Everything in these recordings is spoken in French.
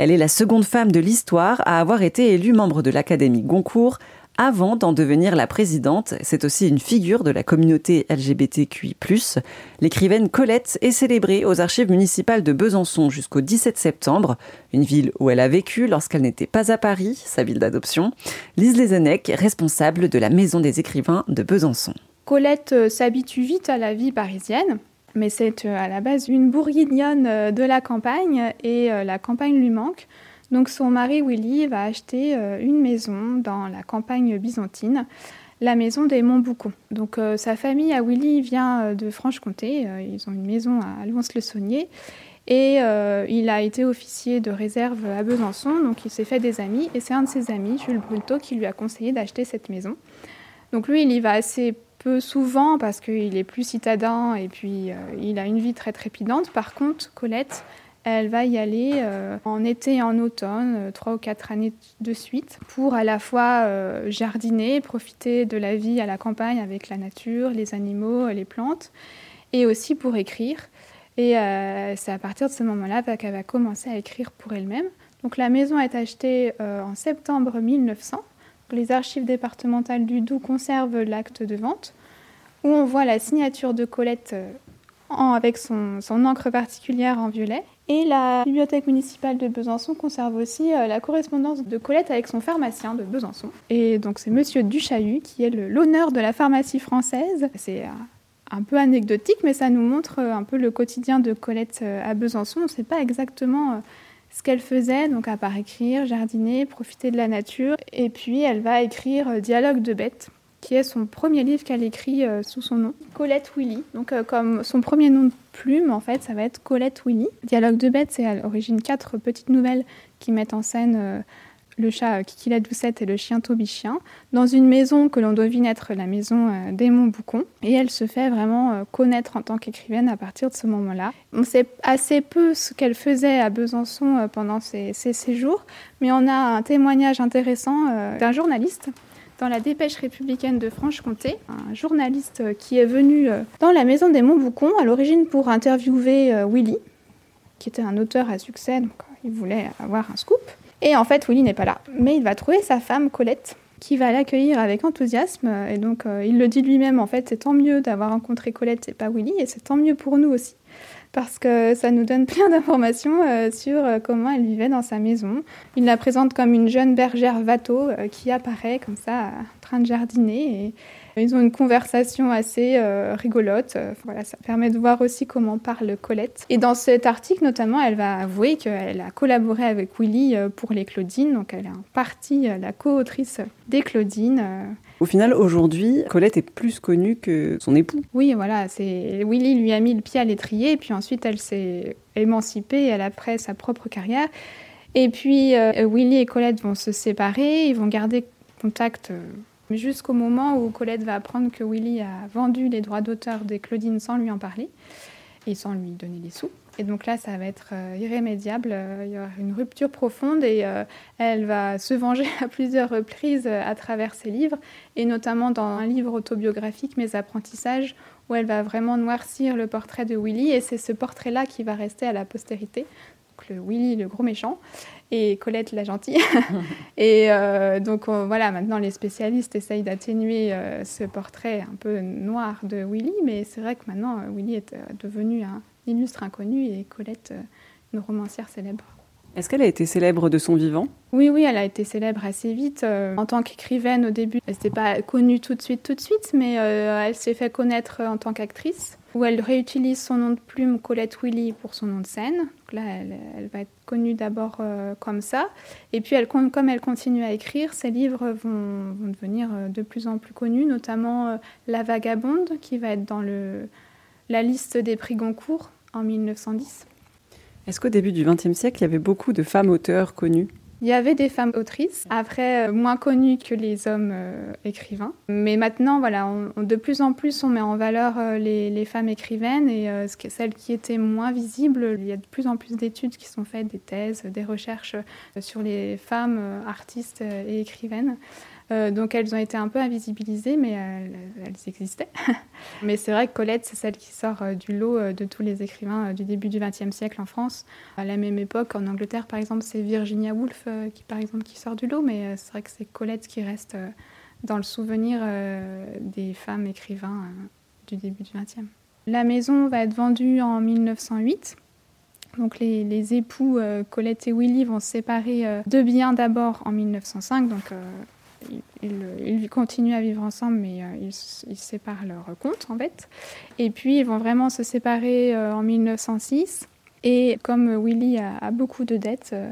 Elle est la seconde femme de l'histoire à avoir été élue membre de l'Académie Goncourt avant d'en devenir la présidente. C'est aussi une figure de la communauté LGBTQI+. L'écrivaine Colette est célébrée aux archives municipales de Besançon jusqu'au 17 septembre, une ville où elle a vécu lorsqu'elle n'était pas à Paris, sa ville d'adoption. Lise Lezenec, responsable de la Maison des écrivains de Besançon. Colette euh, s'habitue vite à la vie parisienne mais c'est euh, à la base une bourguignonne euh, de la campagne et la campagne lui manque. Donc son mari Willy va acheter euh, une maison dans la campagne byzantine, la maison des Montboucon. Donc euh, sa famille à Willy vient euh, de Franche-Comté, ils ont une maison à Lons-le-Saunier. Et il a été officier de réserve à Besançon, donc il s'est fait des amis. Et c'est un de ses amis, Jules Brunto, qui lui a conseillé d'acheter cette maison. Donc lui, il y va assez peu souvent parce qu'il est plus citadin et puis il a une vie très trépidante. Par contre, Colette, elle va y aller euh, en été et en automne, euh, trois ou quatre années de suite, pour à la fois euh, jardiner, profiter de la vie à la campagne avec la nature, les animaux, les plantes, et aussi pour écrire. Et c'est à partir de ce moment-là qu'elle va commencer à écrire pour elle-même. Donc la maison est achetée en septembre 1900. Les archives départementales du Doubs conservent l'acte de vente, où on voit la signature de Colette avec son, encre particulière en violet. Et la bibliothèque municipale de Besançon conserve aussi euh, la correspondance de Colette avec son pharmacien de Besançon. Et donc c'est Monsieur Duchahut qui est l'honneur de la pharmacie française. C'est euh, un peu anecdotique, mais ça nous montre euh, un peu le quotidien de Colette à Besançon. On ne sait pas exactement ce qu'elle faisait, donc à part écrire, jardiner, profiter de la nature. Et puis elle va écrire Dialogue de bêtes qui est son premier livre qu'elle écrit euh, sous son nom, Colette Willy. Donc euh, comme son premier nom de plume, en fait, ça va être Colette Willy. Dialogue de bête, c'est à l'origine quatre petites nouvelles qui mettent en scène euh, le chat Kiki la Doucette et le chien Tobichien, dans une maison que l'on devine être la maison d'Aimon Boucon. Et elle se fait vraiment connaître en tant qu'écrivaine à partir de ce moment-là. On sait assez peu ce qu'elle faisait à Besançon pendant ses, séjours, mais on a un témoignage intéressant d'un journaliste dans la dépêche républicaine de Franche-Comté, un journaliste qui est venu euh, dans la maison des Montboucons à l'origine pour interviewer euh, Willy, qui était un auteur à succès, donc euh, il voulait avoir un scoop. Et en fait, Willy n'est pas là, mais il va trouver sa femme Colette, qui va l'accueillir avec enthousiasme. Et donc, il le dit lui-même, en fait, c'est tant mieux d'avoir rencontré Colette et pas Willy, et c'est tant mieux pour nous aussi parce que ça nous donne plein d'informations euh, sur euh, comment elle vivait dans sa maison. Il la présente comme une jeune bergère Vato euh, qui apparaît comme ça en train de jardiner ils ont une conversation assez rigolote. voilà, ça permet de voir aussi comment parle Colette. Et dans cet article, notamment, elle va avouer qu'elle a collaboré avec Willy pour les Claudines. Donc, elle est en partie la co-autrice des Claudines. Au final, aujourd'hui, Colette est plus connue que son époux. Oui, voilà, c'est Willy lui a mis le pied à l'étrier, puis ensuite elle s'est émancipée, elle a pris sa propre carrière. Et puis euh, Willy et Colette vont se séparer, ils vont garder contact euh, jusqu'au moment où Colette va apprendre que Willy a vendu les droits d'auteur des Claudine sans lui en parler et sans lui donner les sous. Et donc là, ça va être euh, irrémédiable. Euh, il y aura une rupture profonde et euh, elle va se venger à plusieurs reprises à travers ses livres, et notamment dans un livre autobiographique, Mes apprentissages, où elle va vraiment noircir le portrait de Willy. Et c'est ce portrait-là qui va rester à la postérité. Donc le Willy, le gros méchant, et Colette, la gentille. et donc voilà, maintenant les spécialistes essayent d'atténuer ce portrait un peu noir de Willy, mais c'est vrai que maintenant Willy est devenu un illustre inconnue et Colette, euh, une romancière célèbre. Est-ce qu'elle a été célèbre de son vivant? Oui, oui, elle a été célèbre assez vite. Euh, en tant qu'écrivaine, au début, elle n'était pas connue tout de suite, tout de suite, mais euh, elle s'est fait connaître en tant qu'actrice, où elle réutilise son nom de plume Colette Willy pour son nom de scène. Donc là, elle, va être connue d'abord comme ça. Et puis, elle, comme elle continue à écrire, ses livres vont, vont devenir de plus en plus connus, notamment La Vagabonde, qui va être dans le, la liste des prix Goncourt en 1910. Est-ce qu'au début du XXe siècle, il y avait beaucoup de femmes auteurs connues? Il y avait des femmes autrices, après euh, moins connues que les hommes euh, écrivains. Mais maintenant, voilà, de plus en plus, on met en valeur euh, les, femmes écrivaines et celles qui étaient moins visibles, il y a de plus en plus d'études qui sont faites, des thèses, des recherches sur les femmes artistes et écrivaines. Euh, donc elles ont été un peu invisibilisées, mais elles, existaient. mais c'est vrai que Colette, c'est celle qui sort euh, du lot euh, de tous les écrivains du début du XXe siècle en France. À la même époque, en Angleterre, par exemple, c'est Virginia Woolf qui, par exemple, qui sort du lot, mais c'est vrai que c'est Colette qui reste dans le souvenir des femmes écrivains du début du XXe. La maison va être vendue en 1908. Donc les, époux Colette et Willy vont se séparer de biens d'abord en 1905, donc ils, continuent à vivre ensemble, mais euh, ils, séparent leurs comptes en fait. Et puis ils vont vraiment se séparer euh, en 1906. Et comme Willy a, beaucoup de dettes, euh,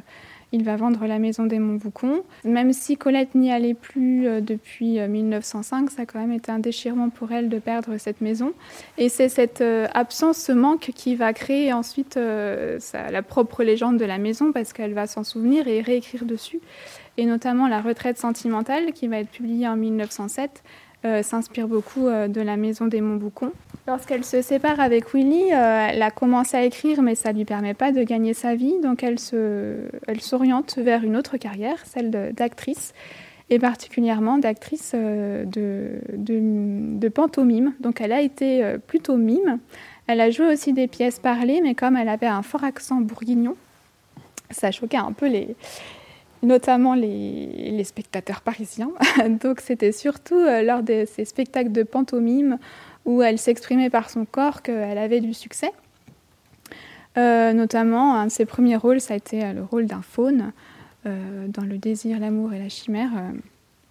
il va vendre la maison des Montboucon. Même si Colette n'y allait plus depuis 1905, ça a quand même été un déchirement pour elle de perdre cette maison. Et c'est cette absence, ce manque qui va créer ensuite la propre légende de la maison parce qu'elle va s'en souvenir et réécrire dessus et notamment La retraite sentimentale, qui va être publiée en 1907, euh, s'inspire beaucoup euh, de la maison des Montboucon. Lorsqu'elle se sépare avec Willy, euh, elle a commencé à écrire, mais ça ne lui permet pas de gagner sa vie, donc elle, se, elle s'oriente vers une autre carrière, celle d'actrice, et particulièrement d'actrice de, de, de, pantomime. Donc elle a été plutôt mime. Elle a joué aussi des pièces parlées, mais comme elle avait un fort accent bourguignon, ça choquait un peu les, notamment les, spectateurs parisiens. Donc c'était surtout euh, lors de ces spectacles de pantomime où elle s'exprimait par son corps qu'elle avait du succès. Euh, notamment, un de ses premiers rôles, ça a été euh, le rôle d'un faune dans Le désir, l'amour et la chimère.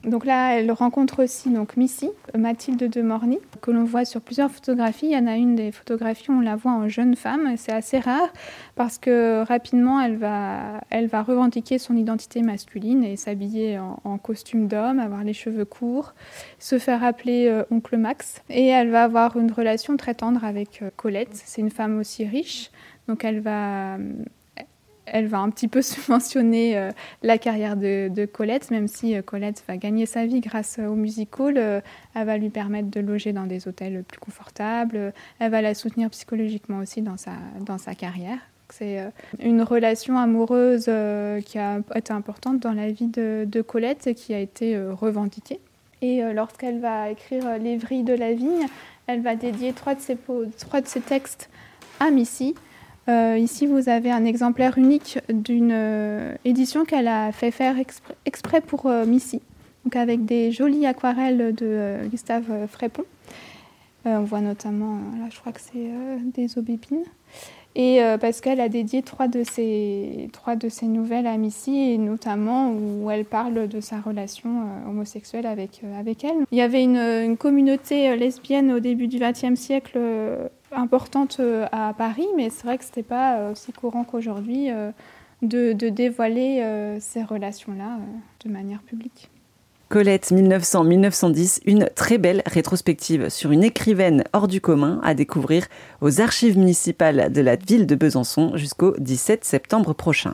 Donc là, elle rencontre aussi donc Missy, Mathilde de Morny, que l'on voit sur plusieurs photographies. Il y en a une des photographies, on la voit en jeune femme, c'est assez rare parce que rapidement, elle va, elle va revendiquer son identité masculine et s'habiller en, costume d'homme, avoir les cheveux courts, se faire appeler euh, oncle Max. Et elle va avoir une relation très tendre avec euh, Colette. C'est une femme aussi riche, donc elle va elle va un petit peu subventionner euh, la carrière de, Colette, même si euh, Colette va gagner sa vie grâce au musical. Euh, elle va lui permettre de loger dans des hôtels plus confortables. elle va la soutenir psychologiquement aussi dans sa, dans sa carrière. C'est une relation amoureuse qui a été importante dans la vie de, Colette et qui a été revendiquée. Et lorsqu'elle va écrire Les vrilles de la vigne, elle va dédier trois de ses, trois de ses textes à Missy, euh, ici, vous avez un exemplaire unique d'une euh, édition qu'elle a fait faire exprès, pour euh, Missy, donc avec des jolies aquarelles de Gustave Frépon. on voit notamment, là, je crois que c'est des aubépines. Et parce qu'elle a dédié trois de, ses, trois de ses nouvelles à Missy, et notamment où elle parle de sa relation homosexuelle avec, avec elle. Il y avait une, une communauté lesbienne au début du XXe siècle importante euh, à Paris, mais c'est vrai que ce n'était pas euh, aussi courant qu'aujourd'hui euh, de, dévoiler ces relations-là de manière publique. Colette 1900-1910, une très belle rétrospective sur une écrivaine hors du commun à découvrir aux archives municipales de la ville de Besançon jusqu'au 17 septembre prochain.